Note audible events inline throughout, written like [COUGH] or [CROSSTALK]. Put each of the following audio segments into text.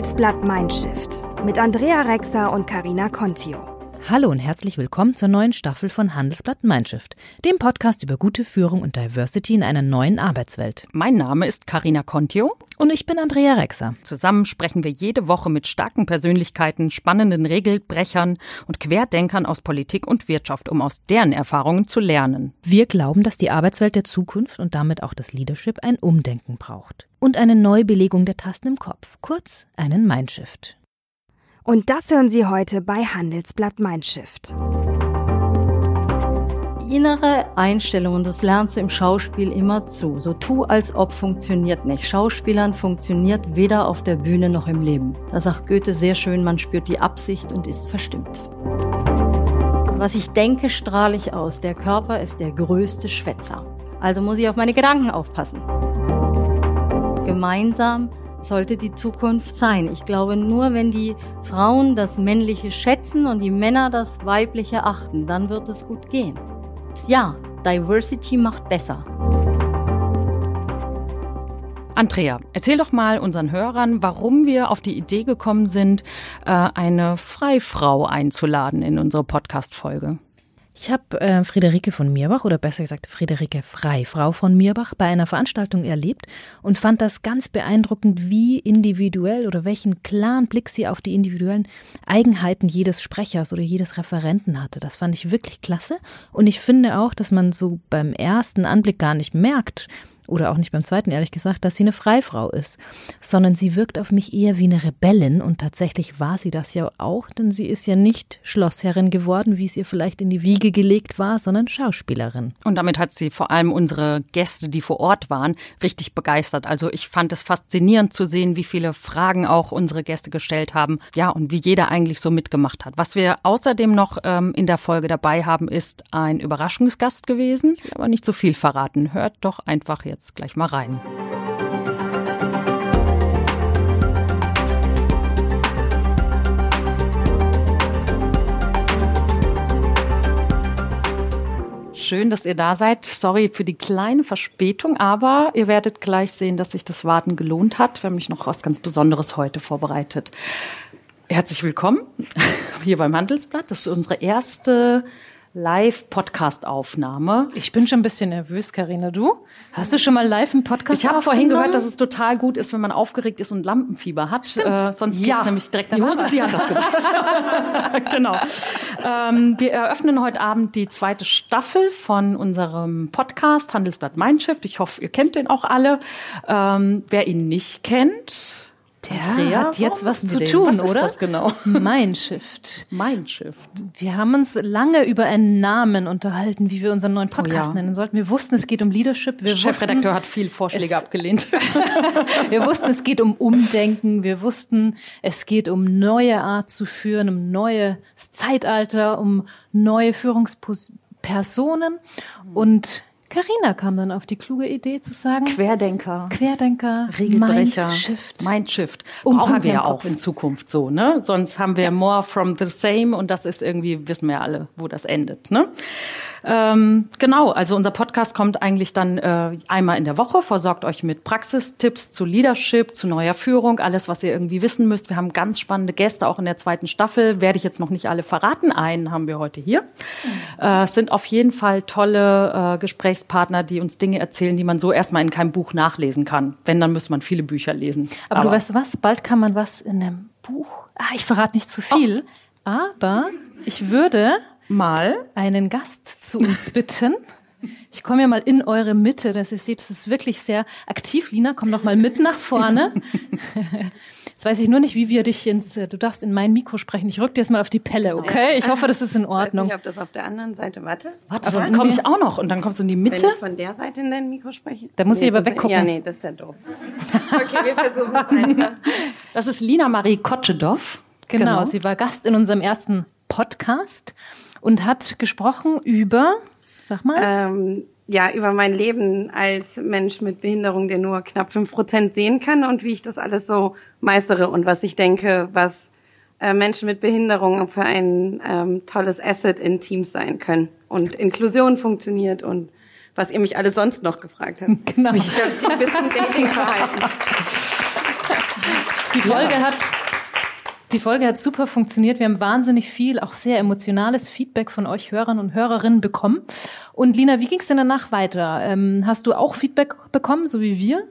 Handelsblatt Mindshift mit Andrea Rexer und Karina Contio. Hallo und herzlich willkommen zur neuen Staffel von Handelsblatt Mindshift, dem Podcast über gute Führung und Diversity in einer neuen Arbeitswelt. Mein Name ist Karina Contio und ich bin Andrea Rexer. Zusammen sprechen wir jede Woche mit starken Persönlichkeiten, spannenden Regelbrechern und Querdenkern aus Politik und Wirtschaft, um aus deren Erfahrungen zu lernen. Wir glauben, dass die Arbeitswelt der Zukunft und damit auch das Leadership ein Umdenken braucht und eine Neubelegung der Tasten im Kopf, kurz einen Mindshift. Und das hören Sie heute bei Handelsblatt Mindshift. Innere Einstellung, und das lernst du im Schauspiel immer zu. So tu, als ob funktioniert nicht. Schauspielern funktioniert weder auf der Bühne noch im Leben. Da sagt Goethe sehr schön, man spürt die Absicht und ist verstimmt. Was ich denke, strahle ich aus. Der Körper ist der größte Schwätzer. Also muss ich auf meine Gedanken aufpassen. Gemeinsam sollte die Zukunft sein. Ich glaube, nur wenn die Frauen das Männliche schätzen und die Männer das Weibliche achten, dann wird es gut gehen. Ja, Diversity macht besser. Andrea, erzähl doch mal unseren Hörern, warum wir auf die Idee gekommen sind, äh, eine Freifrau einzuladen in unsere Podcast-Folge. Ich habe äh, Friederike von Mirbach oder besser gesagt Friederike Frei, Frau von Mirbach, bei einer Veranstaltung erlebt und fand das ganz beeindruckend, wie individuell oder welchen klaren Blick sie auf die individuellen Eigenheiten jedes Sprechers oder jedes Referenten hatte. Das fand ich wirklich klasse und ich finde auch, dass man so beim ersten Anblick gar nicht merkt, oder auch nicht beim zweiten, ehrlich gesagt, dass sie eine Freifrau ist, sondern sie wirkt auf mich eher wie eine Rebellin und tatsächlich war sie das ja auch, denn sie ist ja nicht Schlossherrin geworden, wie es ihr vielleicht in die Wiege gelegt war, sondern Schauspielerin. Und damit hat sie vor allem unsere Gäste, die vor Ort waren, richtig begeistert. Also ich fand es faszinierend zu sehen, wie viele Fragen auch unsere Gäste gestellt haben. Ja, und wie jeder eigentlich so mitgemacht hat. Was wir außerdem noch ähm, in der Folge dabei haben, ist ein Überraschungsgast gewesen. Aber nicht so viel verraten. Hört doch einfach jetzt jetzt gleich mal rein. Schön, dass ihr da seid. Sorry für die kleine Verspätung, aber ihr werdet gleich sehen, dass sich das Warten gelohnt hat. Wir haben mich noch was ganz Besonderes heute vorbereitet. Herzlich willkommen [LAUGHS] hier beim Handelsblatt. Das ist unsere erste Live-Podcast-Aufnahme. Ich bin schon ein bisschen nervös, Karina. Du? Hast du schon mal live einen Podcast Ich habe vorhin gehört, dass es total gut ist, wenn man aufgeregt ist und Lampenfieber hat. Äh, sonst ja. geht's nämlich direkt die Hose. Sie hat das gesagt. [LAUGHS] [LAUGHS] genau. Ähm, wir eröffnen heute Abend die zweite Staffel von unserem Podcast Handelsblatt Mindshift. Ich hoffe, ihr kennt den auch alle. Ähm, wer ihn nicht kennt, der Andrea, hat jetzt was zu tun, was oder? Was ist das genau? [LAUGHS] Mindshift. Mindshift. Wir haben uns lange über einen Namen unterhalten, wie wir unseren neuen Podcast oh ja. nennen sollten. Wir wussten, es geht um Leadership. Wir Chefredakteur hat viele Vorschläge abgelehnt. [LAUGHS] wir wussten, es geht um Umdenken. Wir wussten, es geht um neue Art zu führen, um neues Zeitalter, um neue Führungspersonen. Und Carina kam dann auf die kluge Idee zu sagen: Querdenker. Querdenker, Regelbrecher. Mindshift. Mindshift. Brauchen wir ja auch in Zukunft so, ne? Sonst haben wir more from the same und das ist irgendwie, wissen wir alle, wo das endet, ne? Ähm, genau, also unser Podcast kommt eigentlich dann äh, einmal in der Woche, versorgt euch mit Praxistipps zu Leadership, zu neuer Führung, alles, was ihr irgendwie wissen müsst. Wir haben ganz spannende Gäste, auch in der zweiten Staffel. Werde ich jetzt noch nicht alle verraten. Einen haben wir heute hier. Mhm. Äh, es sind auf jeden Fall tolle äh, Gesprächspartner, die uns Dinge erzählen, die man so erstmal in keinem Buch nachlesen kann. Wenn, dann müsste man viele Bücher lesen. Aber, Aber du weißt was, bald kann man was in einem Buch. Ah, ich verrate nicht zu viel. Oh. Aber ich würde mal einen Gast zu uns bitten. [LAUGHS] Ich komme ja mal in eure Mitte, dass ihr seht, es ist wirklich sehr aktiv. Lina, komm doch mal mit nach vorne. [LAUGHS] Jetzt weiß ich nur nicht, wie wir dich ins, du darfst in mein Mikro sprechen. Ich rück dir jetzt mal auf die Pelle, okay? Ich hoffe, das ist in Ordnung. Ich weiß nicht, ob das auf der anderen Seite, warte. Warte, sonst komme ich auch noch und dann kommst du in die Mitte. Wenn ich von der Seite in dein Mikro spreche? Da muss nee, ich aber weggucken. Ja, nee, das ist ja doof. Okay, wir versuchen es einfach. [LAUGHS] Das ist Lina Marie Kotschedow. Genau, genau, sie war Gast in unserem ersten Podcast und hat gesprochen über, sag mal. Ähm, ja, über mein Leben als Mensch mit Behinderung, der nur knapp fünf Prozent sehen kann und wie ich das alles so meistere und was ich denke, was äh, Menschen mit Behinderung für ein ähm, tolles Asset in Teams sein können und Inklusion funktioniert und was ihr mich alle sonst noch gefragt habt. Genau. Ich glaube, es geht ein bisschen [LAUGHS] Datingverhalten. Die Folge ja. hat die Folge hat super funktioniert. Wir haben wahnsinnig viel, auch sehr emotionales Feedback von euch Hörern und Hörerinnen bekommen. Und Lina, wie ging es denn danach weiter? Ähm, hast du auch Feedback bekommen, so wie wir?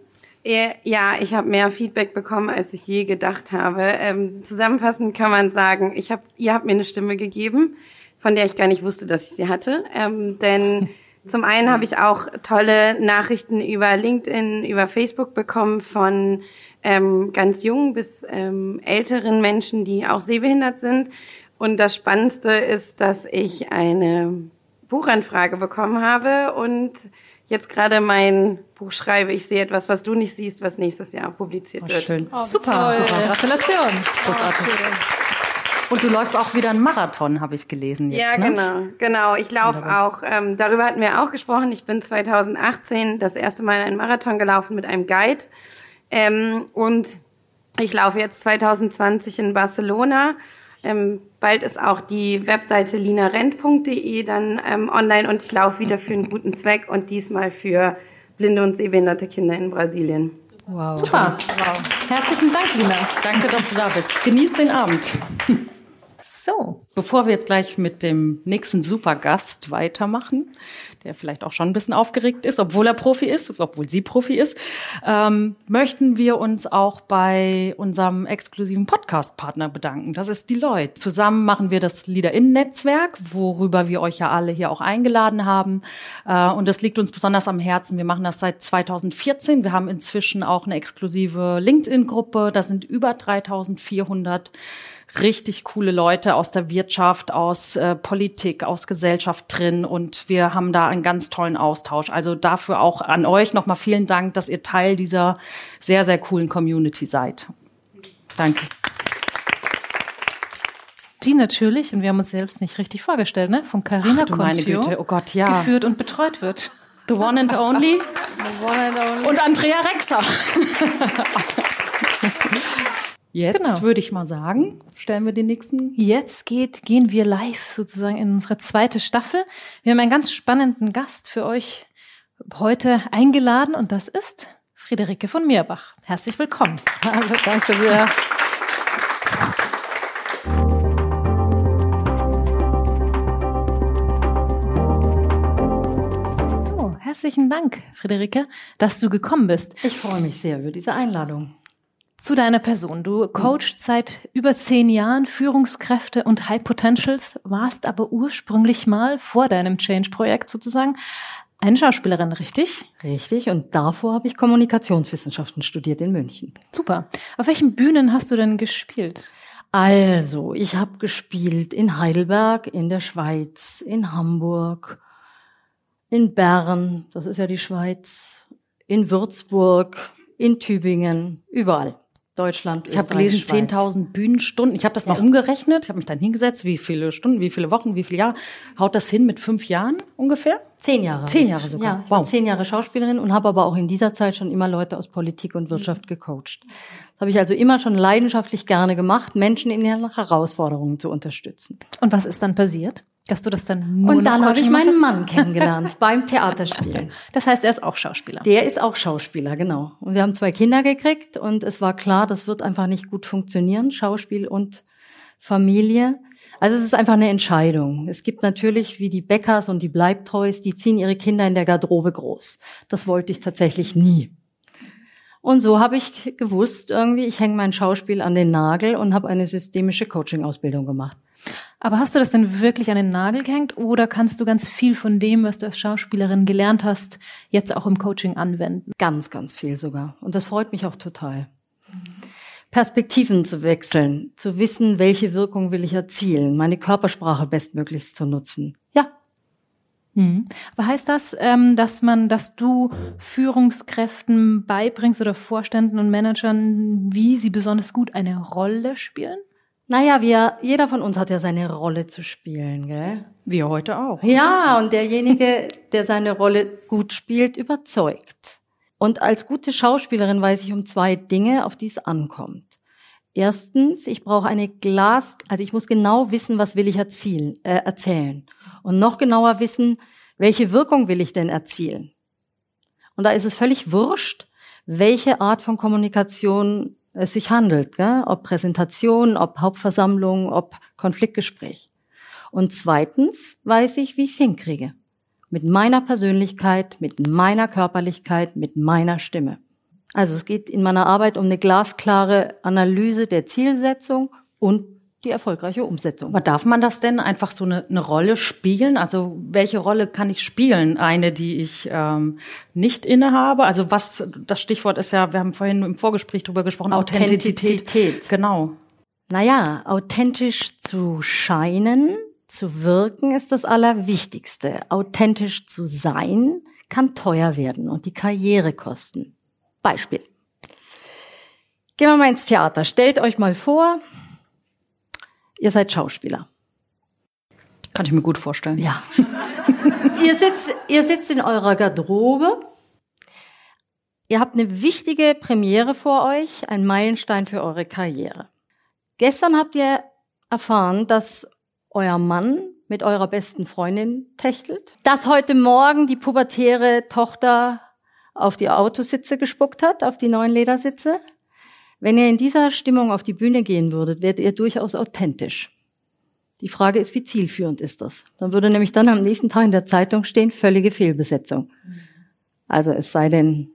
Ja, ich habe mehr Feedback bekommen, als ich je gedacht habe. Ähm, zusammenfassend kann man sagen, ich hab, ihr habt mir eine Stimme gegeben, von der ich gar nicht wusste, dass ich sie hatte. Ähm, denn [LAUGHS] zum einen habe ich auch tolle Nachrichten über LinkedIn, über Facebook bekommen von ähm, ganz jungen bis ähm, älteren Menschen, die auch sehbehindert sind. Und das Spannendste ist, dass ich eine Buchanfrage bekommen habe und jetzt gerade mein Buch schreibe. Ich sehe etwas, was du nicht siehst, was nächstes Jahr publiziert oh, wird. Schön. Oh, super, super. Gratulation. Großartig. Und du läufst auch wieder einen Marathon, habe ich gelesen jetzt. Ja, ne? genau, genau. Ich laufe auch. Ähm, darüber hatten wir auch gesprochen. Ich bin 2018 das erste Mal einen Marathon gelaufen mit einem Guide. Ähm, und ich laufe jetzt 2020 in Barcelona. Ähm, bald ist auch die Webseite linarent.de dann ähm, online und ich laufe wieder für einen guten Zweck und diesmal für blinde und sehbehinderte Kinder in Brasilien. Wow. Super. Wow. Herzlichen Dank, Lina. Danke, dass du da bist. Genieß den Abend. So, bevor wir jetzt gleich mit dem nächsten Supergast weitermachen, der vielleicht auch schon ein bisschen aufgeregt ist, obwohl er Profi ist, obwohl sie Profi ist, ähm, möchten wir uns auch bei unserem exklusiven Podcast-Partner bedanken. Das ist Deloitte. Zusammen machen wir das LeaderInnen-Netzwerk, worüber wir euch ja alle hier auch eingeladen haben. Äh, und das liegt uns besonders am Herzen. Wir machen das seit 2014. Wir haben inzwischen auch eine exklusive LinkedIn-Gruppe. Da sind über 3400 richtig coole Leute aus der Wirtschaft, aus äh, Politik, aus Gesellschaft drin und wir haben da einen ganz tollen Austausch. Also dafür auch an euch nochmal vielen Dank, dass ihr Teil dieser sehr, sehr coolen Community seid. Danke. Die natürlich, und wir haben uns selbst nicht richtig vorgestellt, ne? von Carina Contio oh Gott, ja. geführt und betreut wird. The one and only. The one and only. Und Andrea Rexer. [LAUGHS] Jetzt genau. würde ich mal sagen, stellen wir den nächsten. Jetzt geht, gehen wir live sozusagen in unsere zweite Staffel. Wir haben einen ganz spannenden Gast für euch heute eingeladen und das ist Friederike von Mierbach. Herzlich willkommen. Hallo, danke sehr. So, herzlichen Dank, Friederike, dass du gekommen bist. Ich freue mich sehr über diese Einladung. Zu deiner Person. Du coachst seit über zehn Jahren Führungskräfte und High Potentials, warst aber ursprünglich mal vor deinem Change-Projekt sozusagen eine Schauspielerin, richtig? Richtig. Und davor habe ich Kommunikationswissenschaften studiert in München. Super. Auf welchen Bühnen hast du denn gespielt? Also, ich habe gespielt in Heidelberg, in der Schweiz, in Hamburg, in Bern, das ist ja die Schweiz, in Würzburg, in Tübingen, überall. Deutschland. Ich habe gelesen 10.000 Bühnenstunden. Ich habe das mal ja. umgerechnet. Ich habe mich dann hingesetzt, wie viele Stunden, wie viele Wochen, wie viele Jahre. Haut das hin mit fünf Jahren ungefähr? Zehn Jahre. Zehn Jahre sogar. Ja, ich wow. war zehn Jahre Schauspielerin und habe aber auch in dieser Zeit schon immer Leute aus Politik und Wirtschaft gecoacht. Das habe ich also immer schon leidenschaftlich gerne gemacht, Menschen in ihren Herausforderungen zu unterstützen. Und was ist dann passiert? Dass du das dann nur Und dann habe ich meinen Mann kennengelernt [LAUGHS] beim Theaterspielen. Das heißt, er ist auch Schauspieler. Der ist auch Schauspieler, genau. Und wir haben zwei Kinder gekriegt und es war klar, das wird einfach nicht gut funktionieren, Schauspiel und Familie. Also es ist einfach eine Entscheidung. Es gibt natürlich wie die Bäckers und die Bleibtreus, die ziehen ihre Kinder in der Garderobe groß. Das wollte ich tatsächlich nie. Und so habe ich gewusst, irgendwie, ich hänge mein Schauspiel an den Nagel und habe eine systemische Coaching-Ausbildung gemacht. Aber hast du das denn wirklich an den Nagel gehängt oder kannst du ganz viel von dem, was du als Schauspielerin gelernt hast, jetzt auch im Coaching anwenden? Ganz, ganz viel sogar. Und das freut mich auch total. Perspektiven zu wechseln, zu wissen, welche Wirkung will ich erzielen, meine Körpersprache bestmöglichst zu nutzen. Ja. Mhm. Aber heißt das, ähm, dass man, dass du Führungskräften beibringst oder Vorständen und Managern, wie sie besonders gut eine Rolle spielen? Naja, wir, jeder von uns hat ja seine Rolle zu spielen, gell? Wir heute auch. Ja, und derjenige, der seine Rolle gut spielt, überzeugt. Und als gute Schauspielerin weiß ich um zwei Dinge, auf die es ankommt. Erstens, ich brauche eine Glas, also ich muss genau wissen, was will ich erzielen, äh, erzählen. Und noch genauer wissen, welche Wirkung will ich denn erzielen. Und da ist es völlig wurscht, welche Art von Kommunikation es sich handelt, gell? ob Präsentation, ob Hauptversammlung, ob Konfliktgespräch. Und zweitens weiß ich, wie ich es hinkriege. Mit meiner Persönlichkeit, mit meiner Körperlichkeit, mit meiner Stimme. Also es geht in meiner Arbeit um eine glasklare Analyse der Zielsetzung und die erfolgreiche Umsetzung. Aber darf man das denn einfach so eine, eine Rolle spielen? Also welche Rolle kann ich spielen? Eine, die ich ähm, nicht innehabe? Also was, das Stichwort ist ja, wir haben vorhin im Vorgespräch drüber gesprochen, Authentizität. Authentizität. Genau. Naja, authentisch zu scheinen, zu wirken ist das Allerwichtigste. Authentisch zu sein kann teuer werden und die Karriere kosten. Beispiel. Gehen wir mal ins Theater. Stellt euch mal vor, ihr seid Schauspieler. Kann ich mir gut vorstellen. Ja. [LAUGHS] ihr, sitzt, ihr sitzt in eurer Garderobe. Ihr habt eine wichtige Premiere vor euch, ein Meilenstein für eure Karriere. Gestern habt ihr erfahren, dass euer Mann mit eurer besten Freundin techtelt, dass heute Morgen die pubertäre Tochter auf die Autositze gespuckt hat, auf die neuen Ledersitze. Wenn ihr in dieser Stimmung auf die Bühne gehen würdet, werdet ihr durchaus authentisch. Die Frage ist, wie zielführend ist das? Dann würde nämlich dann am nächsten Tag in der Zeitung stehen, völlige Fehlbesetzung. Also es sei denn,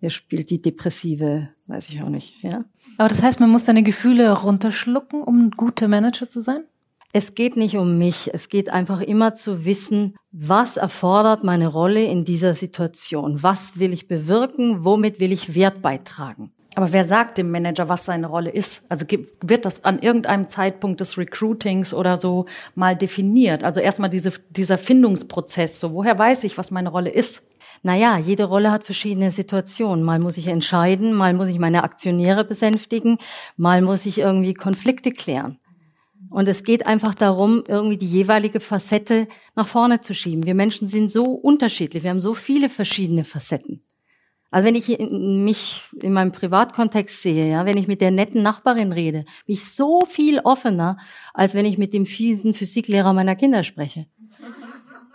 ihr spielt die depressive, weiß ich auch nicht, ja. Aber das heißt, man muss seine Gefühle runterschlucken, um ein guter Manager zu sein? Es geht nicht um mich. Es geht einfach immer zu wissen, was erfordert meine Rolle in dieser Situation? Was will ich bewirken? Womit will ich Wert beitragen? Aber wer sagt dem Manager, was seine Rolle ist? Also wird das an irgendeinem Zeitpunkt des Recruitings oder so mal definiert? Also erstmal diese, dieser Findungsprozess, so woher weiß ich, was meine Rolle ist? Naja, jede Rolle hat verschiedene Situationen. Mal muss ich entscheiden, mal muss ich meine Aktionäre besänftigen, mal muss ich irgendwie Konflikte klären. Und es geht einfach darum, irgendwie die jeweilige Facette nach vorne zu schieben. Wir Menschen sind so unterschiedlich. Wir haben so viele verschiedene Facetten. Also wenn ich mich in meinem Privatkontext sehe, ja, wenn ich mit der netten Nachbarin rede, bin ich so viel offener, als wenn ich mit dem fiesen Physiklehrer meiner Kinder spreche.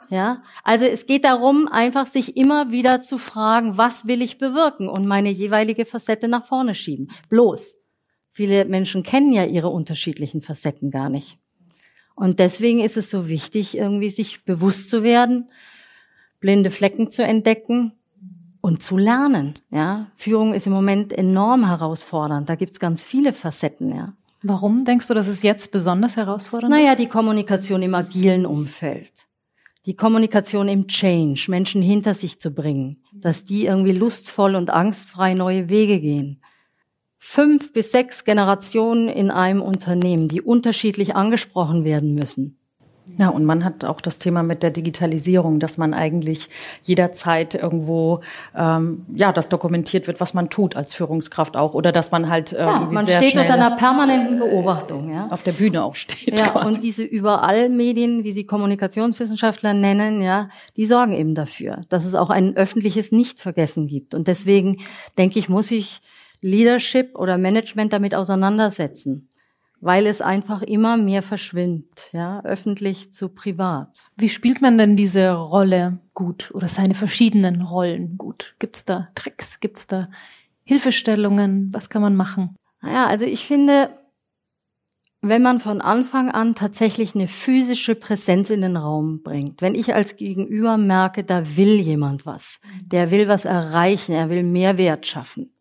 Ja, also es geht darum, einfach sich immer wieder zu fragen, was will ich bewirken und meine jeweilige Facette nach vorne schieben. Bloß. Viele Menschen kennen ja ihre unterschiedlichen Facetten gar nicht. Und deswegen ist es so wichtig, irgendwie sich bewusst zu werden, blinde Flecken zu entdecken und zu lernen. Ja, Führung ist im Moment enorm herausfordernd. Da gibt's ganz viele Facetten. Ja. Warum denkst du, dass es jetzt besonders herausfordernd naja, ist? Naja, die Kommunikation im agilen Umfeld. Die Kommunikation im Change, Menschen hinter sich zu bringen, dass die irgendwie lustvoll und angstfrei neue Wege gehen fünf bis sechs Generationen in einem Unternehmen, die unterschiedlich angesprochen werden müssen. Ja, und man hat auch das Thema mit der Digitalisierung, dass man eigentlich jederzeit irgendwo ähm, ja das dokumentiert wird, was man tut als Führungskraft auch, oder dass man halt ja, man steht unter einer permanenten Beobachtung, ja, auf der Bühne auch steht. Ja, quasi. und diese überall Medien, wie sie Kommunikationswissenschaftler nennen, ja, die sorgen eben dafür, dass es auch ein öffentliches Nichtvergessen gibt. Und deswegen denke ich, muss ich Leadership oder Management damit auseinandersetzen, weil es einfach immer mehr verschwimmt, ja, öffentlich zu privat. Wie spielt man denn diese Rolle gut oder seine verschiedenen Rollen gut? Gibt's da Tricks? Gibt's da Hilfestellungen? Was kann man machen? Naja, also ich finde, wenn man von Anfang an tatsächlich eine physische Präsenz in den Raum bringt, wenn ich als Gegenüber merke, da will jemand was, der will was erreichen, er will Mehrwert schaffen,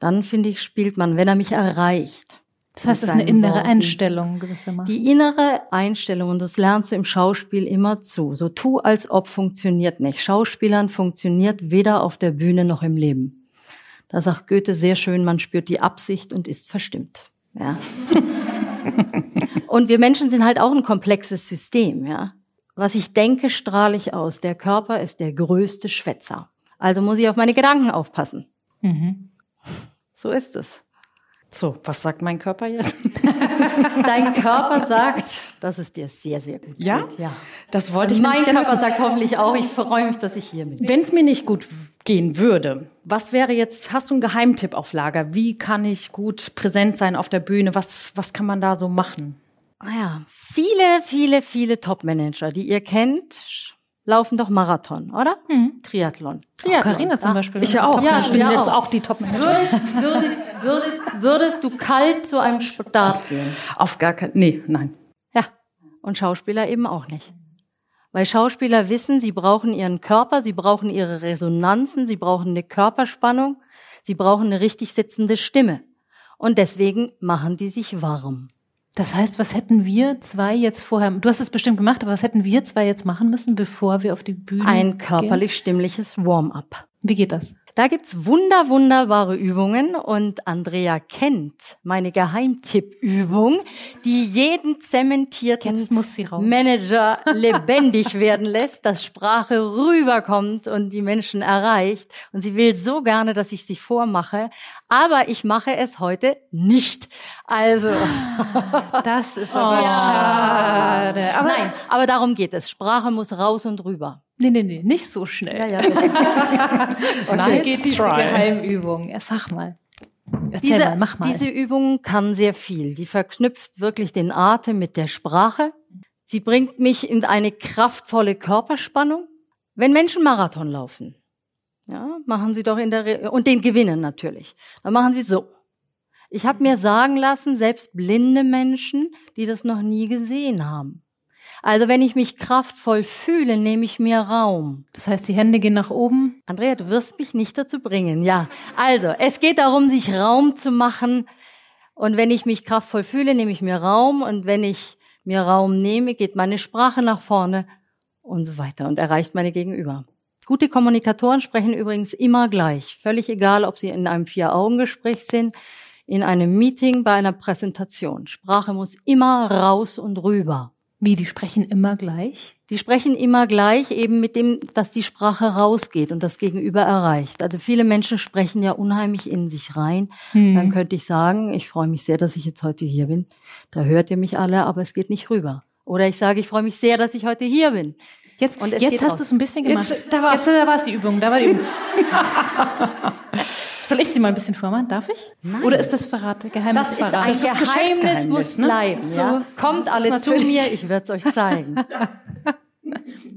dann finde ich, spielt man, wenn er mich erreicht. Das heißt, es ist eine innere Worten. Einstellung gewissermaßen. Die innere Einstellung, und das lernst du im Schauspiel immer zu. So tu, als ob funktioniert nicht. Schauspielern funktioniert weder auf der Bühne noch im Leben. Da sagt Goethe sehr schön, man spürt die Absicht und ist verstimmt. Ja. [LAUGHS] und wir Menschen sind halt auch ein komplexes System, ja. Was ich denke, strahle ich aus. Der Körper ist der größte Schwätzer. Also muss ich auf meine Gedanken aufpassen. Mhm. So ist es. So, was sagt mein Körper jetzt? [LAUGHS] Dein Körper sagt, dass es dir sehr, sehr gut ja? geht. Ja, das wollte ich Mein nicht Körper sagt hoffentlich auch, ich freue mich, dass ich hier bin. Wenn es mir nicht gut gehen würde, was wäre jetzt, hast du einen Geheimtipp auf Lager? Wie kann ich gut präsent sein auf der Bühne? Was, was kann man da so machen? Ah ja, viele, viele, viele Top-Manager, die ihr kennt, laufen doch Marathon, oder? Mhm. Triathlon. Triathlon. Carina zum Beispiel. Ich ja auch. Ja, ich bin ja jetzt auch. auch die top Würdest, würdest, würdest, würdest du kalt zu einem Start gehen? Auf gar keinen. Nee, nein. Ja. Und Schauspieler eben auch nicht. Weil Schauspieler wissen, sie brauchen ihren Körper, sie brauchen ihre Resonanzen, sie brauchen eine Körperspannung, sie brauchen eine richtig sitzende Stimme. Und deswegen machen die sich warm. Das heißt, was hätten wir zwei jetzt vorher, du hast es bestimmt gemacht, aber was hätten wir zwei jetzt machen müssen, bevor wir auf die Bühne Ein körperlich stimmliches Warm-up. Wie geht das? Da gibt's wunder, wunderbare Übungen und Andrea kennt meine Geheimtippübung, die jeden zementierten. Manager [LAUGHS] lebendig werden lässt, dass Sprache rüberkommt und die Menschen erreicht. Und sie will so gerne, dass ich sie vormache, aber ich mache es heute nicht. Also, [LAUGHS] Das ist aber schade. Aber nein, aber darum geht es. Sprache muss raus und rüber. Nee, nee, nee, nicht so schnell. ja. Wie [LAUGHS] Nice geht diese try. Geheimübung? Ja, sag mal. Erzähl Diese, mal, mach mal. diese Übung kann sehr viel. Die verknüpft wirklich den Atem mit der Sprache. Sie bringt mich in eine kraftvolle Körperspannung. Wenn Menschen Marathon laufen, ja, machen sie doch in der Re und den gewinnen natürlich. Dann machen sie so. Ich habe mir sagen lassen, selbst blinde Menschen, die das noch nie gesehen haben. Also wenn ich mich kraftvoll fühle, nehme ich mir Raum. das heißt, die Hände gehen nach oben. Andrea, du wirst mich nicht dazu bringen. Ja, also es geht darum, sich Raum zu machen. Und wenn ich mich kraftvoll fühle, nehme ich mir Raum. Und wenn ich mir Raum nehme, geht meine Sprache nach vorne und so weiter und erreicht meine Gegenüber. Gute Kommunikatoren sprechen übrigens immer gleich. Völlig egal, ob sie in einem Vier-Augen-Gespräch sind, in einem Meeting, bei einer Präsentation. Sprache muss immer raus und rüber. Wie, die sprechen immer gleich? Die sprechen immer gleich, eben mit dem, dass die Sprache rausgeht und das Gegenüber erreicht. Also viele Menschen sprechen ja unheimlich in sich rein. Dann könnte ich sagen, ich freue mich sehr, dass ich jetzt heute hier bin. Da hört ihr mich alle, aber es geht nicht rüber. Oder ich sage, ich freue mich sehr, dass ich heute hier bin. Jetzt, Und es jetzt geht hast du es ein bisschen gemacht. Jetzt, da war es die Übung, da war die Übung. [LAUGHS] Soll ich sie mal ein bisschen vormachen? Darf ich? Nein. Oder ist das Verrat, Geheimnis Das ist ein Verrat? ist Geheimnis, Geschäftsgeheimnis, muss ne? bleiben. So, ja? Kommt das alle zu mir, ich werde es euch zeigen. [LAUGHS]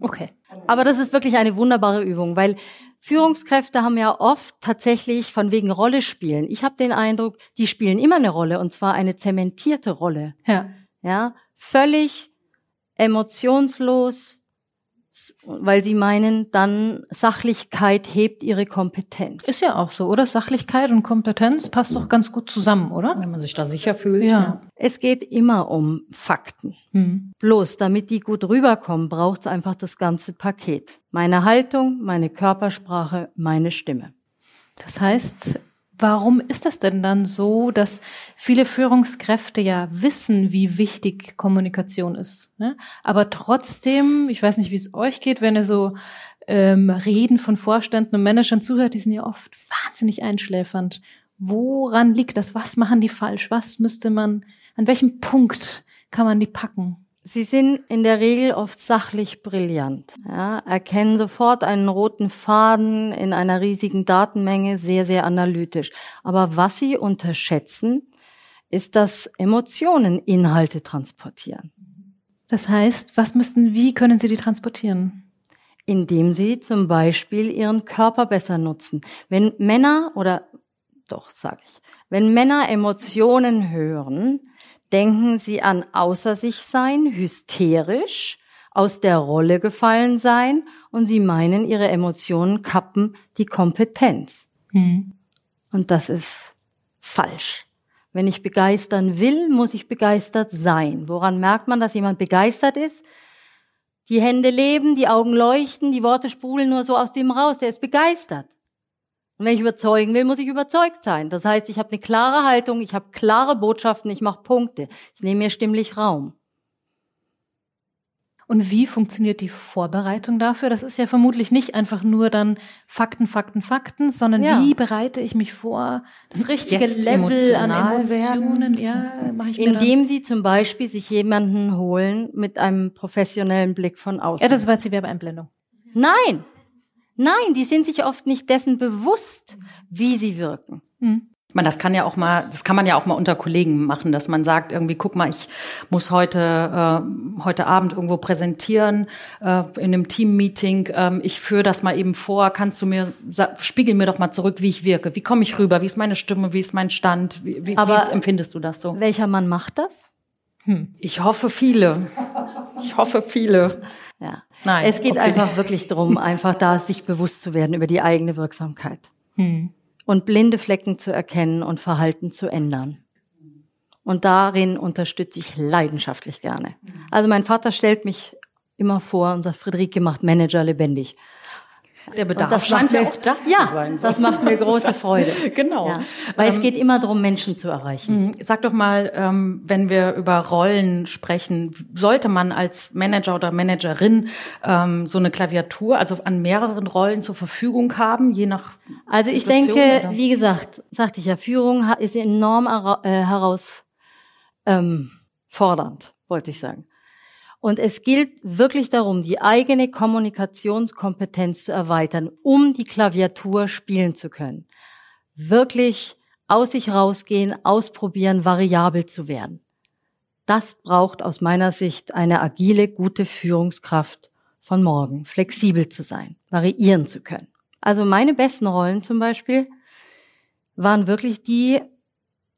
Okay. Aber das ist wirklich eine wunderbare Übung, weil Führungskräfte haben ja oft tatsächlich von wegen Rolle spielen. Ich habe den Eindruck, die spielen immer eine Rolle und zwar eine zementierte Rolle. Ja. Ja, völlig emotionslos, weil sie meinen, dann Sachlichkeit hebt ihre Kompetenz. Ist ja auch so, oder? Sachlichkeit und Kompetenz passt doch ganz gut zusammen, oder? Wenn man sich da sicher fühlt. Ja. Es geht immer um Fakten. Hm. Bloß, damit die gut rüberkommen, braucht es einfach das ganze Paket. Meine Haltung, meine Körpersprache, meine Stimme. Das heißt, warum ist das denn dann so, dass viele Führungskräfte ja wissen, wie wichtig Kommunikation ist, ne? aber trotzdem, ich weiß nicht, wie es euch geht, wenn ihr so ähm, Reden von Vorständen und Managern zuhört, die sind ja oft wahnsinnig einschläfernd. Woran liegt das? Was machen die falsch? Was müsste man, an welchem Punkt kann man die packen? Sie sind in der Regel oft sachlich brillant, ja, erkennen sofort einen roten Faden in einer riesigen Datenmenge, sehr, sehr analytisch. Aber was sie unterschätzen, ist, dass Emotionen Inhalte transportieren, Das heißt, was müssten, wie können sie die transportieren? indem sie zum Beispiel ihren Körper besser nutzen. Wenn Männer oder doch sage ich, wenn Männer Emotionen hören, denken sie an außer sich sein, hysterisch, aus der Rolle gefallen sein und sie meinen, ihre Emotionen kappen die Kompetenz. Hm. Und das ist falsch. Wenn ich begeistern will, muss ich begeistert sein. Woran merkt man, dass jemand begeistert ist? Die Hände leben, die Augen leuchten, die Worte sprudeln nur so aus dem raus. Der ist begeistert. Und wenn ich überzeugen will, muss ich überzeugt sein. Das heißt, ich habe eine klare Haltung, ich habe klare Botschaften, ich mache Punkte. Ich nehme mir stimmlich Raum. Und wie funktioniert die Vorbereitung dafür? Das ist ja vermutlich nicht einfach nur dann Fakten, Fakten, Fakten, sondern Ja. wie bereite ich mich vor? Das richtige Jetzt Level an Emotionen, ja, mache ich mir. Indem sie zum Beispiel sich jemanden holen mit einem professionellen Blick von außen. Ja, das war jetzt die Werbeeinblendung. Nein, nein, die sind sich oft nicht dessen bewusst, wie sie wirken. Hm. Ich meine, das kann ja auch mal, das kann man ja auch mal unter Kollegen machen, dass man sagt, irgendwie, guck mal, ich muss heute, äh, heute Abend irgendwo präsentieren, äh, in einem Team-Meeting, äh, ich führe das mal eben vor, kannst du mir, spiegel mir doch mal zurück, wie ich wirke, wie komme ich rüber, wie ist meine Stimme, wie ist mein Stand, wie, wie, Aber wie empfindest du das so? Welcher Mann macht das? Hm. Ich hoffe viele. Ich hoffe viele. Ja. Nein. Es geht okay. einfach wirklich darum, [LAUGHS] einfach da sich bewusst zu werden über die eigene Wirksamkeit. Hm und blinde Flecken zu erkennen und Verhalten zu ändern. Und darin unterstütze ich leidenschaftlich gerne. Also mein Vater stellt mich immer vor und sagt, Friederike macht Manager lebendig. Der Bedarf das scheint ja auch da ja, zu sein. So. das macht mir große Freude. [LAUGHS] genau. Ja, weil ähm, es geht immer darum, Menschen zu erreichen. Mhm. Sag doch mal, ähm, wenn wir über Rollen sprechen, sollte man als Manager oder Managerin ähm, so eine Klaviatur, also an mehreren Rollen zur Verfügung haben, je nach Also ich Situation, denke, oder? wie gesagt, sagte ich ja, Führung ist enorm äh, herausfordernd, ähm, wollte ich sagen. Und es gilt wirklich darum, die eigene Kommunikationskompetenz zu erweitern, um die Klaviatur spielen zu können. Wirklich aus sich rausgehen, ausprobieren, variabel zu werden. Das braucht aus meiner Sicht eine agile, gute Führungskraft von morgen, flexibel zu sein, variieren zu können. Also meine besten Rollen zum Beispiel waren wirklich die,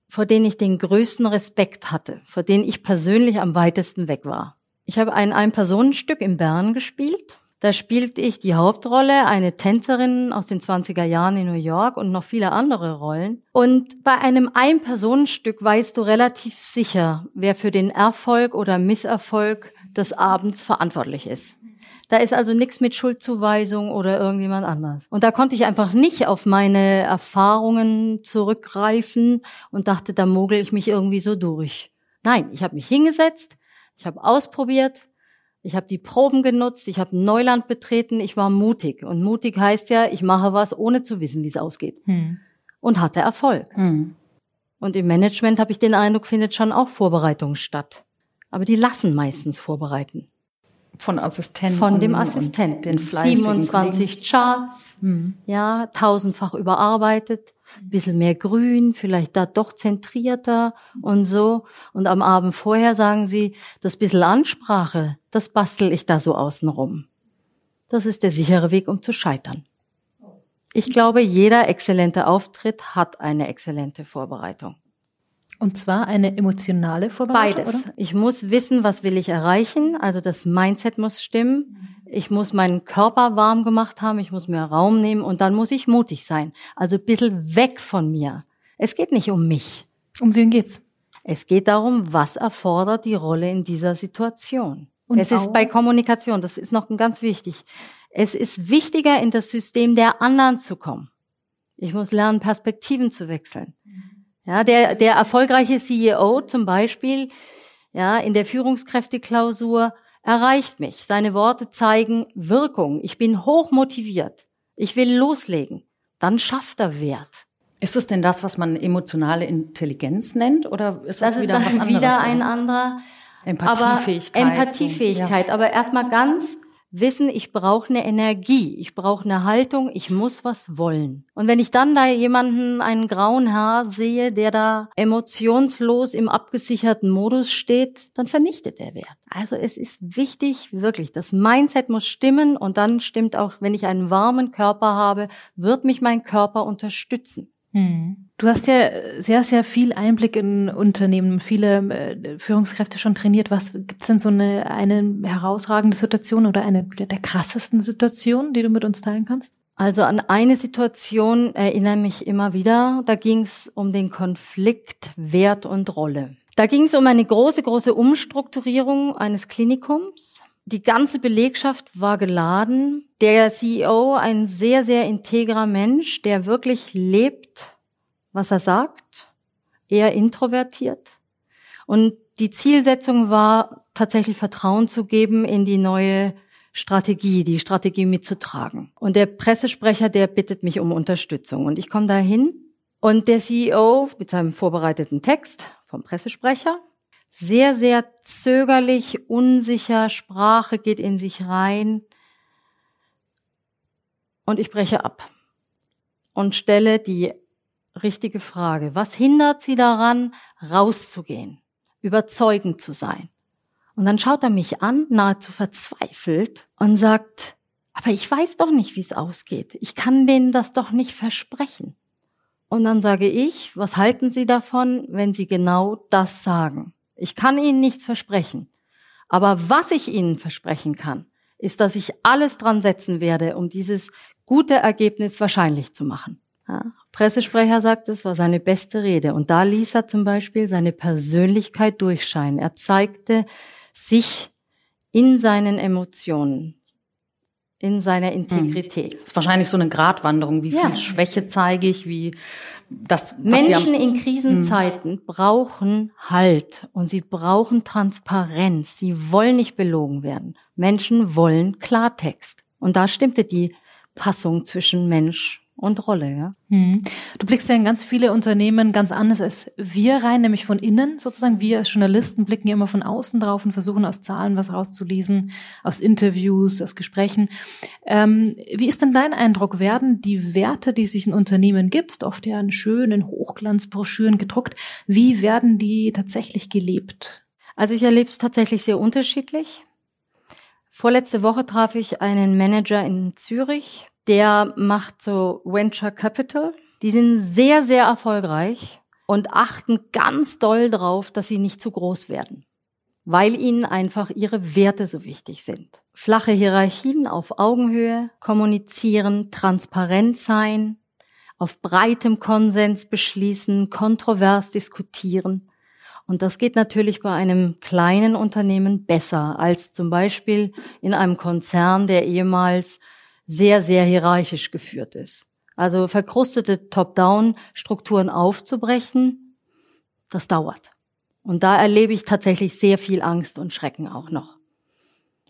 vor denen ich den größten Respekt hatte, vor denen ich persönlich am weitesten weg war. Ich habe ein Ein-Personenstück in Bern gespielt. Da spielte ich die Hauptrolle, eine Tänzerin aus den 20er Jahren in New York und noch viele andere Rollen. Und bei einem Ein-Personenstück weißt du relativ sicher, wer für den Erfolg oder Misserfolg des Abends verantwortlich ist. Da ist also nichts mit Schuldzuweisung oder irgendjemand anders. Und da konnte ich einfach nicht auf meine Erfahrungen zurückgreifen und dachte, da mogel ich mich irgendwie so durch. Nein, ich habe mich hingesetzt, ich habe ausprobiert, ich habe die Proben genutzt, ich habe Neuland betreten, ich war mutig. Und mutig heißt ja, ich mache was, ohne zu wissen, wie es ausgeht. Hm. Und hatte Erfolg. Hm. Und im Management habe ich den Eindruck, findet schon auch Vorbereitung statt. Aber die lassen meistens vorbereiten. Von Assistenten. Von dem Assistenten. Den 27 Charts, hm. ja, tausendfach überarbeitet bisschen mehr grün, vielleicht da doch zentrierter und so. Und am Abend vorher sagen sie, das bisschen Ansprache, das bastel ich da so außenrum. Das ist der sichere Weg, um zu scheitern. Ich glaube, jeder exzellente Auftritt hat eine exzellente Vorbereitung. Und zwar eine emotionale Vorbereitung? Beides. Oder? Ich muss wissen, was will ich erreichen. Also das Mindset muss stimmen. Ich muss meinen Körper warm gemacht haben, ich muss mir Raum nehmen und dann muss ich mutig sein. Also ein bisschen weg von mir. Es geht nicht um mich. Um wen geht's? Es geht darum, was erfordert die Rolle in dieser Situation. Und es ist bei Kommunikation, das ist noch ganz wichtig. Es ist wichtiger, in das System der anderen zu kommen. Ich muss lernen, Perspektiven zu wechseln. Ja, der, der erfolgreiche CEO zum Beispiel, ja, in der Führungskräfteklausur erreicht mich. Seine Worte zeigen Wirkung. Ich bin hoch motiviert. Ich will loslegen. Dann schafft er Wert. Ist es denn das, was man emotionale Intelligenz nennt, oder ist das, das wieder ist was anderes? Wieder ein anderer. Empathiefähigkeit. Aber Empathiefähigkeit. Ja. Aber erstmal ganz wissen, ich brauche eine Energie, ich brauche eine Haltung, ich muss was wollen. Und wenn ich dann da jemanden, einen grauen Haar sehe, der da emotionslos im abgesicherten Modus steht, dann vernichtet er Wert. Also es ist wichtig, wirklich, das Mindset muss stimmen und dann stimmt auch, wenn ich einen warmen Körper habe, wird mich mein Körper unterstützen. Hm. Du hast ja sehr, sehr viel Einblick in Unternehmen, viele äh, Führungskräfte schon trainiert. Was gibt's denn so eine, eine herausragende Situation oder eine der, der krassesten Situationen, die du mit uns teilen kannst? Also an eine Situation erinnere mich immer wieder. Da ging es um den Konflikt Wert und Rolle. Da ging es um eine große, große Umstrukturierung eines Klinikums. Die ganze Belegschaft war geladen. Der CEO, ein sehr, sehr integrer Mensch, der wirklich lebt, was er sagt, eher introvertiert. Und die Zielsetzung war, tatsächlich Vertrauen zu geben in die neue Strategie, die Strategie mitzutragen. Und der Pressesprecher, der bittet mich um Unterstützung. Und ich komme da hin und der CEO mit seinem vorbereiteten Text vom Pressesprecher sehr, sehr zögerlich, unsicher, Sprache geht in sich rein. Und ich breche ab und stelle die richtige Frage. Was hindert Sie daran, rauszugehen, überzeugend zu sein? Und dann schaut er mich an, nahezu verzweifelt, und sagt, aber ich weiß doch nicht, wie es ausgeht. Ich kann denen das doch nicht versprechen. Und dann sage ich, was halten Sie davon, wenn Sie genau das sagen? Ich kann Ihnen nichts versprechen. Aber was ich Ihnen versprechen kann, ist, dass ich alles dran setzen werde, um dieses gute Ergebnis wahrscheinlich zu machen. Ja. Pressesprecher sagt, es war seine beste Rede. Und da ließ er zum Beispiel seine Persönlichkeit durchscheinen. Er zeigte sich in seinen Emotionen, in seiner Integrität. Das ist wahrscheinlich so eine Gratwanderung. Wie viel Schwäche zeige ich? Wie das Menschen in Krisenzeiten hm. brauchen Halt und sie brauchen Transparenz. Sie wollen nicht belogen werden. Menschen wollen Klartext. Und da stimmte die Passung zwischen Mensch und Rolle, ja. Hm. Du blickst ja in ganz viele Unternehmen ganz anders als wir rein, nämlich von innen sozusagen. Wir als Journalisten blicken ja immer von außen drauf und versuchen aus Zahlen was rauszulesen, aus Interviews, aus Gesprächen. Ähm, wie ist denn dein Eindruck? Werden die Werte, die sich ein Unternehmen gibt, oft ja in schönen Hochglanzbroschüren gedruckt, wie werden die tatsächlich gelebt? Also ich erlebe es tatsächlich sehr unterschiedlich. Vorletzte Woche traf ich einen Manager in Zürich, der macht so Venture Capital. Die sind sehr, sehr erfolgreich und achten ganz doll drauf, dass sie nicht zu groß werden, weil ihnen einfach ihre Werte so wichtig sind. Flache Hierarchien auf Augenhöhe, kommunizieren, transparent sein, auf breitem Konsens beschließen, kontrovers diskutieren. Und das geht natürlich bei einem kleinen Unternehmen besser als zum Beispiel in einem Konzern, der ehemals sehr, sehr hierarchisch geführt ist. Also verkrustete Top-Down-Strukturen aufzubrechen, das dauert. Und da erlebe ich tatsächlich sehr viel Angst und Schrecken auch noch.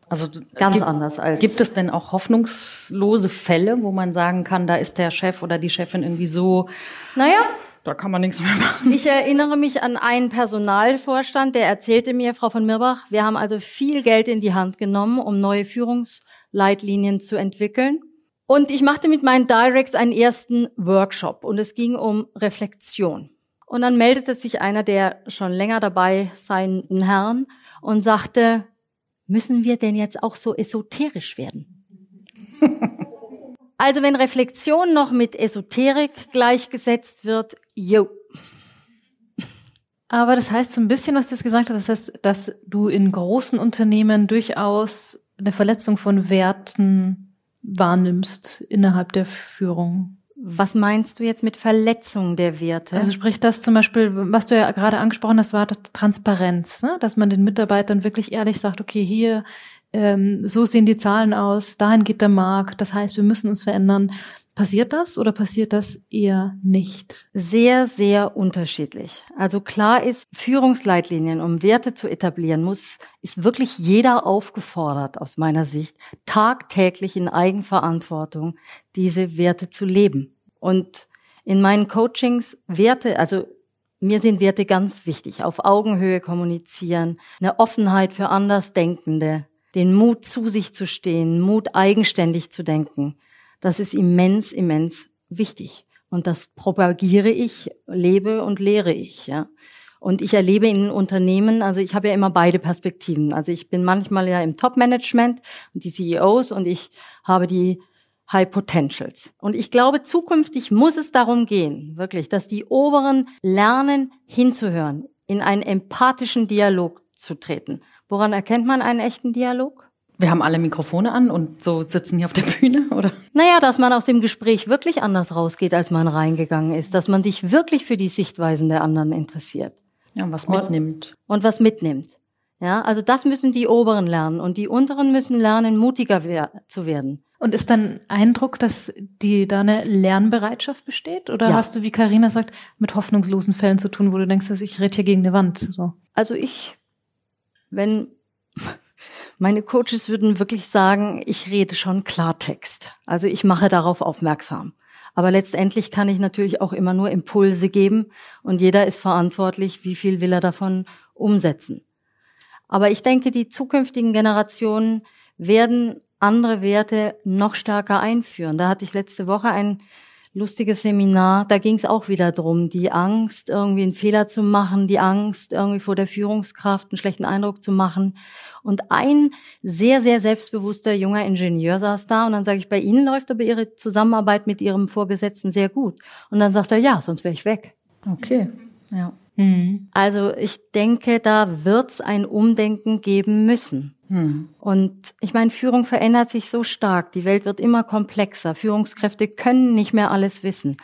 Also ganz gibt, anders als. Gibt es denn auch hoffnungslose Fälle, wo man sagen kann, da ist der Chef oder die Chefin irgendwie so? Naja. Da kann man nichts mehr machen. Ich erinnere mich an einen Personalvorstand, der erzählte mir, Frau von Mirbach, wir haben also viel Geld in die Hand genommen, um neue Führungs Leitlinien zu entwickeln. Und ich machte mit meinen Directs einen ersten Workshop und es ging um Reflexion. Und dann meldete sich einer der schon länger dabei seinen Herrn und sagte, müssen wir denn jetzt auch so esoterisch werden? [LAUGHS] also wenn Reflexion noch mit Esoterik gleichgesetzt wird, jo. Aber das heißt so ein bisschen, was du jetzt gesagt hast, das heißt, dass du in großen Unternehmen durchaus eine Verletzung von Werten wahrnimmst innerhalb der Führung. Was meinst du jetzt mit Verletzung der Werte? Also sprich das zum Beispiel, was du ja gerade angesprochen hast, war Transparenz, ne? dass man den Mitarbeitern wirklich ehrlich sagt, okay, hier, ähm, so sehen die Zahlen aus, dahin geht der Markt, das heißt, wir müssen uns verändern. Passiert das oder passiert das eher nicht? Sehr, sehr unterschiedlich. Also klar ist, Führungsleitlinien, um Werte zu etablieren, muss, ist wirklich jeder aufgefordert, aus meiner Sicht, tagtäglich in Eigenverantwortung diese Werte zu leben. Und in meinen Coachings Werte, also mir sind Werte ganz wichtig. Auf Augenhöhe kommunizieren, eine Offenheit für Andersdenkende, den Mut zu sich zu stehen, Mut eigenständig zu denken das ist immens, immens wichtig. Und das propagiere ich, lebe und lehre ich, ja. Und ich erlebe in Unternehmen, also ich habe ja immer beide Perspektiven. Also ich bin manchmal ja im Top-Management und die CEOs und ich habe die High Potentials. Und ich glaube, zukünftig muss es darum gehen, wirklich, dass die Oberen lernen, hinzuhören, in einen empathischen Dialog zu treten. Woran erkennt man einen echten Dialog? Wir haben alle Mikrofone an und so sitzen hier auf der Bühne, [LAUGHS] oder? Naja, dass man aus dem Gespräch wirklich anders rausgeht, als man reingegangen ist. Dass man sich wirklich für die Sichtweisen der anderen interessiert. Ja, und was mitnimmt. Und, und was mitnimmt. Ja, also das müssen die Oberen lernen. Und die Unteren müssen lernen, mutiger wer zu werden. Und ist dann Eindruck, dass die da eine Lernbereitschaft besteht? Oder ja. hast du, wie Karina sagt, mit hoffnungslosen Fällen zu tun, wo du denkst, dass ich rede hier gegen eine Wand? So. Also ich, wenn meine Coaches würden wirklich sagen, ich rede schon Klartext. Also ich mache darauf aufmerksam. Aber letztendlich kann ich natürlich auch immer nur Impulse geben und jeder ist verantwortlich, wie viel will er davon umsetzen. Aber ich denke, die zukünftigen Generationen werden andere Werte noch stärker einführen. Da hatte ich letzte Woche ein lustiges Seminar, da ging es auch wieder drum, die Angst, irgendwie einen Fehler zu machen, die Angst, irgendwie vor der Führungskraft einen schlechten Eindruck zu machen. Und ein sehr, sehr selbstbewusster junger Ingenieur saß da und dann sage ich, bei Ihnen läuft aber Ihre Zusammenarbeit mit Ihrem Vorgesetzten sehr gut. Und dann sagt er, ja, sonst wäre ich weg. Okay, ja. Mhm. Also ich denke, da wird es ein Umdenken geben müssen. Mhm. Und ich meine, Führung verändert sich so stark. Die Welt wird immer komplexer. Führungskräfte können nicht mehr alles wissen.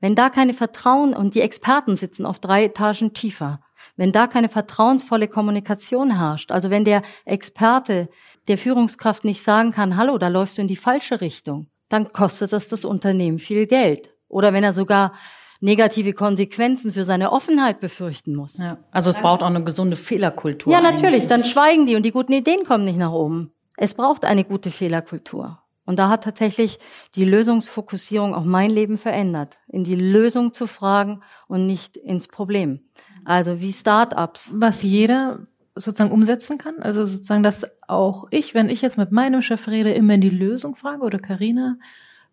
Wenn da keine Vertrauen und die Experten sitzen auf drei Etagen tiefer, wenn da keine vertrauensvolle Kommunikation herrscht, also wenn der Experte der Führungskraft nicht sagen kann, hallo, da läufst du in die falsche Richtung, dann kostet das das Unternehmen viel Geld. Oder wenn er sogar negative Konsequenzen für seine Offenheit befürchten muss. Ja. Also es braucht auch eine gesunde Fehlerkultur. Ja, natürlich. Dann schweigen die und die guten Ideen kommen nicht nach oben. Es braucht eine gute Fehlerkultur. Und da hat tatsächlich die Lösungsfokussierung auch mein Leben verändert. In die Lösung zu fragen und nicht ins Problem. Also wie Start-ups. Was jeder sozusagen umsetzen kann? Also sozusagen, dass auch ich, wenn ich jetzt mit meinem Chef rede, immer in die Lösung frage oder Karina,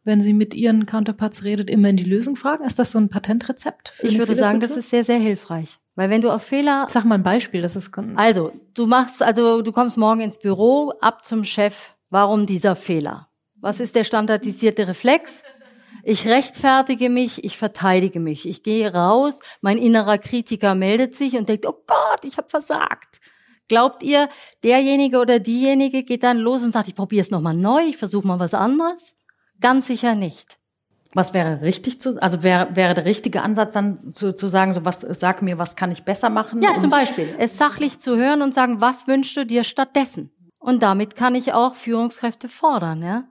wenn sie mit ihren Counterparts redet, immer in die Lösung fragen? Ist das so ein Patentrezept? Für ich würde sagen, das ist sehr, sehr hilfreich. Weil wenn du auf Fehler. Sag mal ein Beispiel, das ist. Also, du machst, also du kommst morgen ins Büro, ab zum Chef. Warum dieser Fehler? Was ist der standardisierte Reflex? Ich rechtfertige mich, ich verteidige mich. Ich gehe raus, mein innerer Kritiker meldet sich und denkt, oh Gott, ich habe versagt. Glaubt ihr, derjenige oder diejenige geht dann los und sagt, ich probiere es nochmal neu, ich versuche mal was anderes? Ganz sicher nicht. Was wäre richtig zu, also wäre, wäre der richtige Ansatz dann zu, zu sagen, so was, sag mir, was kann ich besser machen? Ja, zum Beispiel, es sachlich zu hören und sagen, was wünschst du dir stattdessen? Und damit kann ich auch Führungskräfte fordern, ja.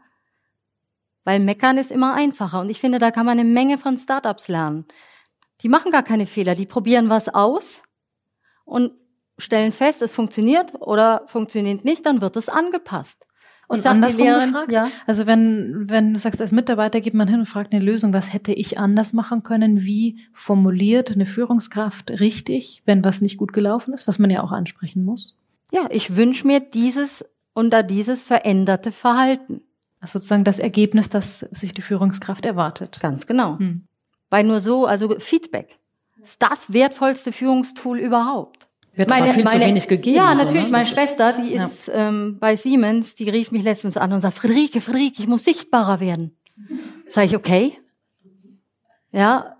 Weil meckern ist immer einfacher. Und ich finde, da kann man eine Menge von Startups lernen. Die machen gar keine Fehler. Die probieren was aus und stellen fest, es funktioniert oder funktioniert nicht, dann wird es angepasst. Und ich andersrum Lehrerin, gefragt, ja. also wenn, wenn du sagst, als Mitarbeiter geht man hin und fragt eine Lösung, was hätte ich anders machen können? Wie formuliert eine Führungskraft richtig, wenn was nicht gut gelaufen ist, was man ja auch ansprechen muss? Ja, ich wünsche mir dieses unter dieses veränderte Verhalten. Also sozusagen das Ergebnis, das sich die Führungskraft erwartet. Ganz genau. Hm. Weil nur so, also Feedback ist das wertvollste Führungstool überhaupt. Wird meine, aber viel meine, zu wenig gegeben. Ja, natürlich. So, ne? Meine das Schwester, die ist ja. ähm, bei Siemens, die rief mich letztens an und sagt, Friederike, Friederike, ich muss sichtbarer werden. Sag ich, okay. Ja,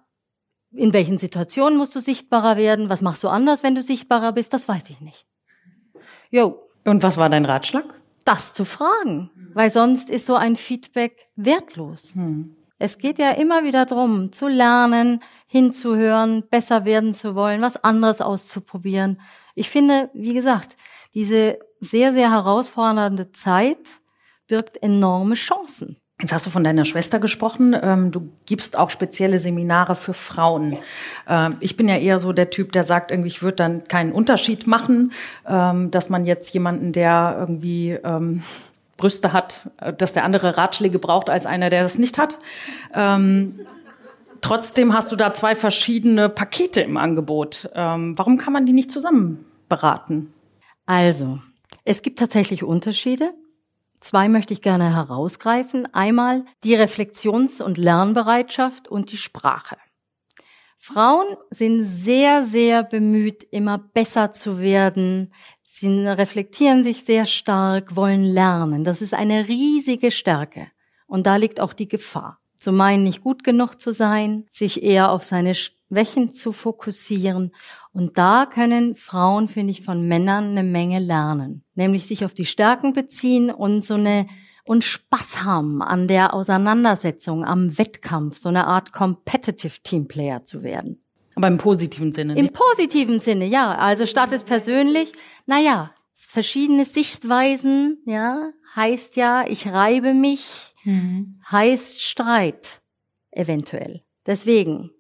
in welchen Situationen musst du sichtbarer werden? Was machst du anders, wenn du sichtbarer bist? Das weiß ich nicht. Jo. Und was war dein Ratschlag? Das zu fragen, weil sonst ist so ein Feedback wertlos. Hm. Es geht ja immer wieder drum, zu lernen, hinzuhören, besser werden zu wollen, was anderes auszuprobieren. Ich finde, wie gesagt, diese sehr, sehr herausfordernde Zeit birgt enorme Chancen. Jetzt hast du von deiner Schwester gesprochen. Ähm, du gibst auch spezielle Seminare für Frauen. Ähm, ich bin ja eher so der Typ, der sagt, irgendwie, ich würde dann keinen Unterschied machen, ähm, dass man jetzt jemanden, der irgendwie Brüste hat, äh, dass der andere Ratschläge braucht als einer, der das nicht hat. Ähm, trotzdem hast du da zwei verschiedene Pakete im Angebot. Ähm, warum kann man die nicht zusammen beraten? Also, es gibt tatsächlich Unterschiede. Zwei möchte ich gerne herausgreifen. Einmal die Reflexions- und Lernbereitschaft und die Sprache. Frauen sind sehr, sehr bemüht, immer besser zu werden, Sie reflektieren sich sehr stark, wollen lernen. Das ist eine riesige Stärke. Und da liegt auch die Gefahr. Zu meinen, nicht gut genug zu sein, sich eher auf seine Schwächen zu fokussieren. Und da können Frauen, finde ich, von Männern eine Menge lernen. Nämlich sich auf die Stärken beziehen und so eine und Spaß haben an der Auseinandersetzung, am Wettkampf, so eine Art Competitive Teamplayer zu werden. Aber im positiven Sinne. Nicht? Im positiven Sinne, ja. Also statt es persönlich, naja, verschiedene Sichtweisen, ja, heißt ja, ich reibe mich, mhm. heißt Streit, eventuell. Deswegen,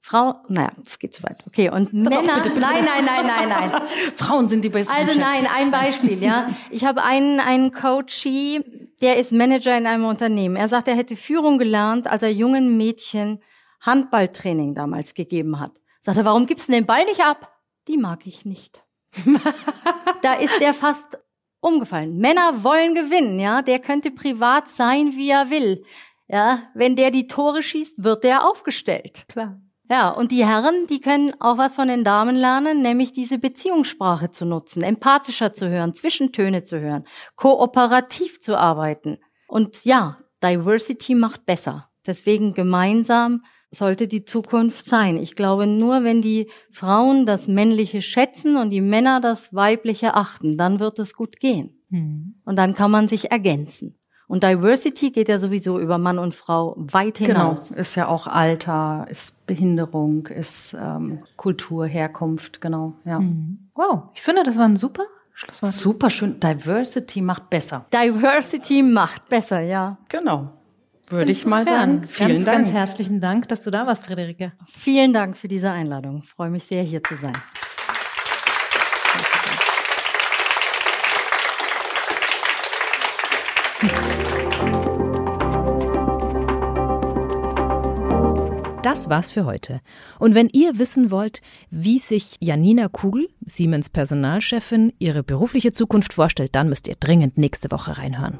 Frau, naja, das geht zu weit. Okay, und Doch, Männer, bitte, bitte. nein, nein, nein, nein, nein. [LAUGHS] Frauen sind die besten Also nein, ein Beispiel, ja. Ich habe einen, einen Coachie, der ist Manager in einem Unternehmen. Er sagt, er hätte Führung gelernt, als er jungen Mädchen Handballtraining damals gegeben hat. Sagt er, warum gibst du den Ball nicht ab? Die mag ich nicht. [LAUGHS] da ist er fast umgefallen. Männer wollen gewinnen, ja. Der könnte privat sein, wie er will. Ja, wenn der die Tore schießt, wird der aufgestellt. Klar. Ja, und die Herren, die können auch was von den Damen lernen, nämlich diese Beziehungssprache zu nutzen, empathischer zu hören, Zwischentöne zu hören, kooperativ zu arbeiten. Und ja, Diversity macht besser. Deswegen gemeinsam sollte die Zukunft sein. Ich glaube, nur wenn die Frauen das Männliche schätzen und die Männer das Weibliche achten, dann wird es gut gehen. Mhm. Und dann kann man sich ergänzen. Und Diversity geht ja sowieso über Mann und Frau weit genau, hinaus. Genau, ist ja auch Alter, ist Behinderung, ist ähm, Kultur, Herkunft, genau, ja. Mhm. Wow, ich finde, das war ein super Schlusswort. Super schön. Diversity macht besser. Diversity macht besser, ja. Genau. Würde ich mal sagen. Vielen ganz, Dank. Ganz herzlichen Dank, dass du da warst, Friederike. Vielen Dank für diese Einladung. Ich freue mich sehr, hier zu sein. Das war's für heute. Und wenn ihr wissen wollt, wie sich Janina Kugel, Siemens Personalchefin, ihre berufliche Zukunft vorstellt, dann müsst ihr dringend nächste Woche reinhören.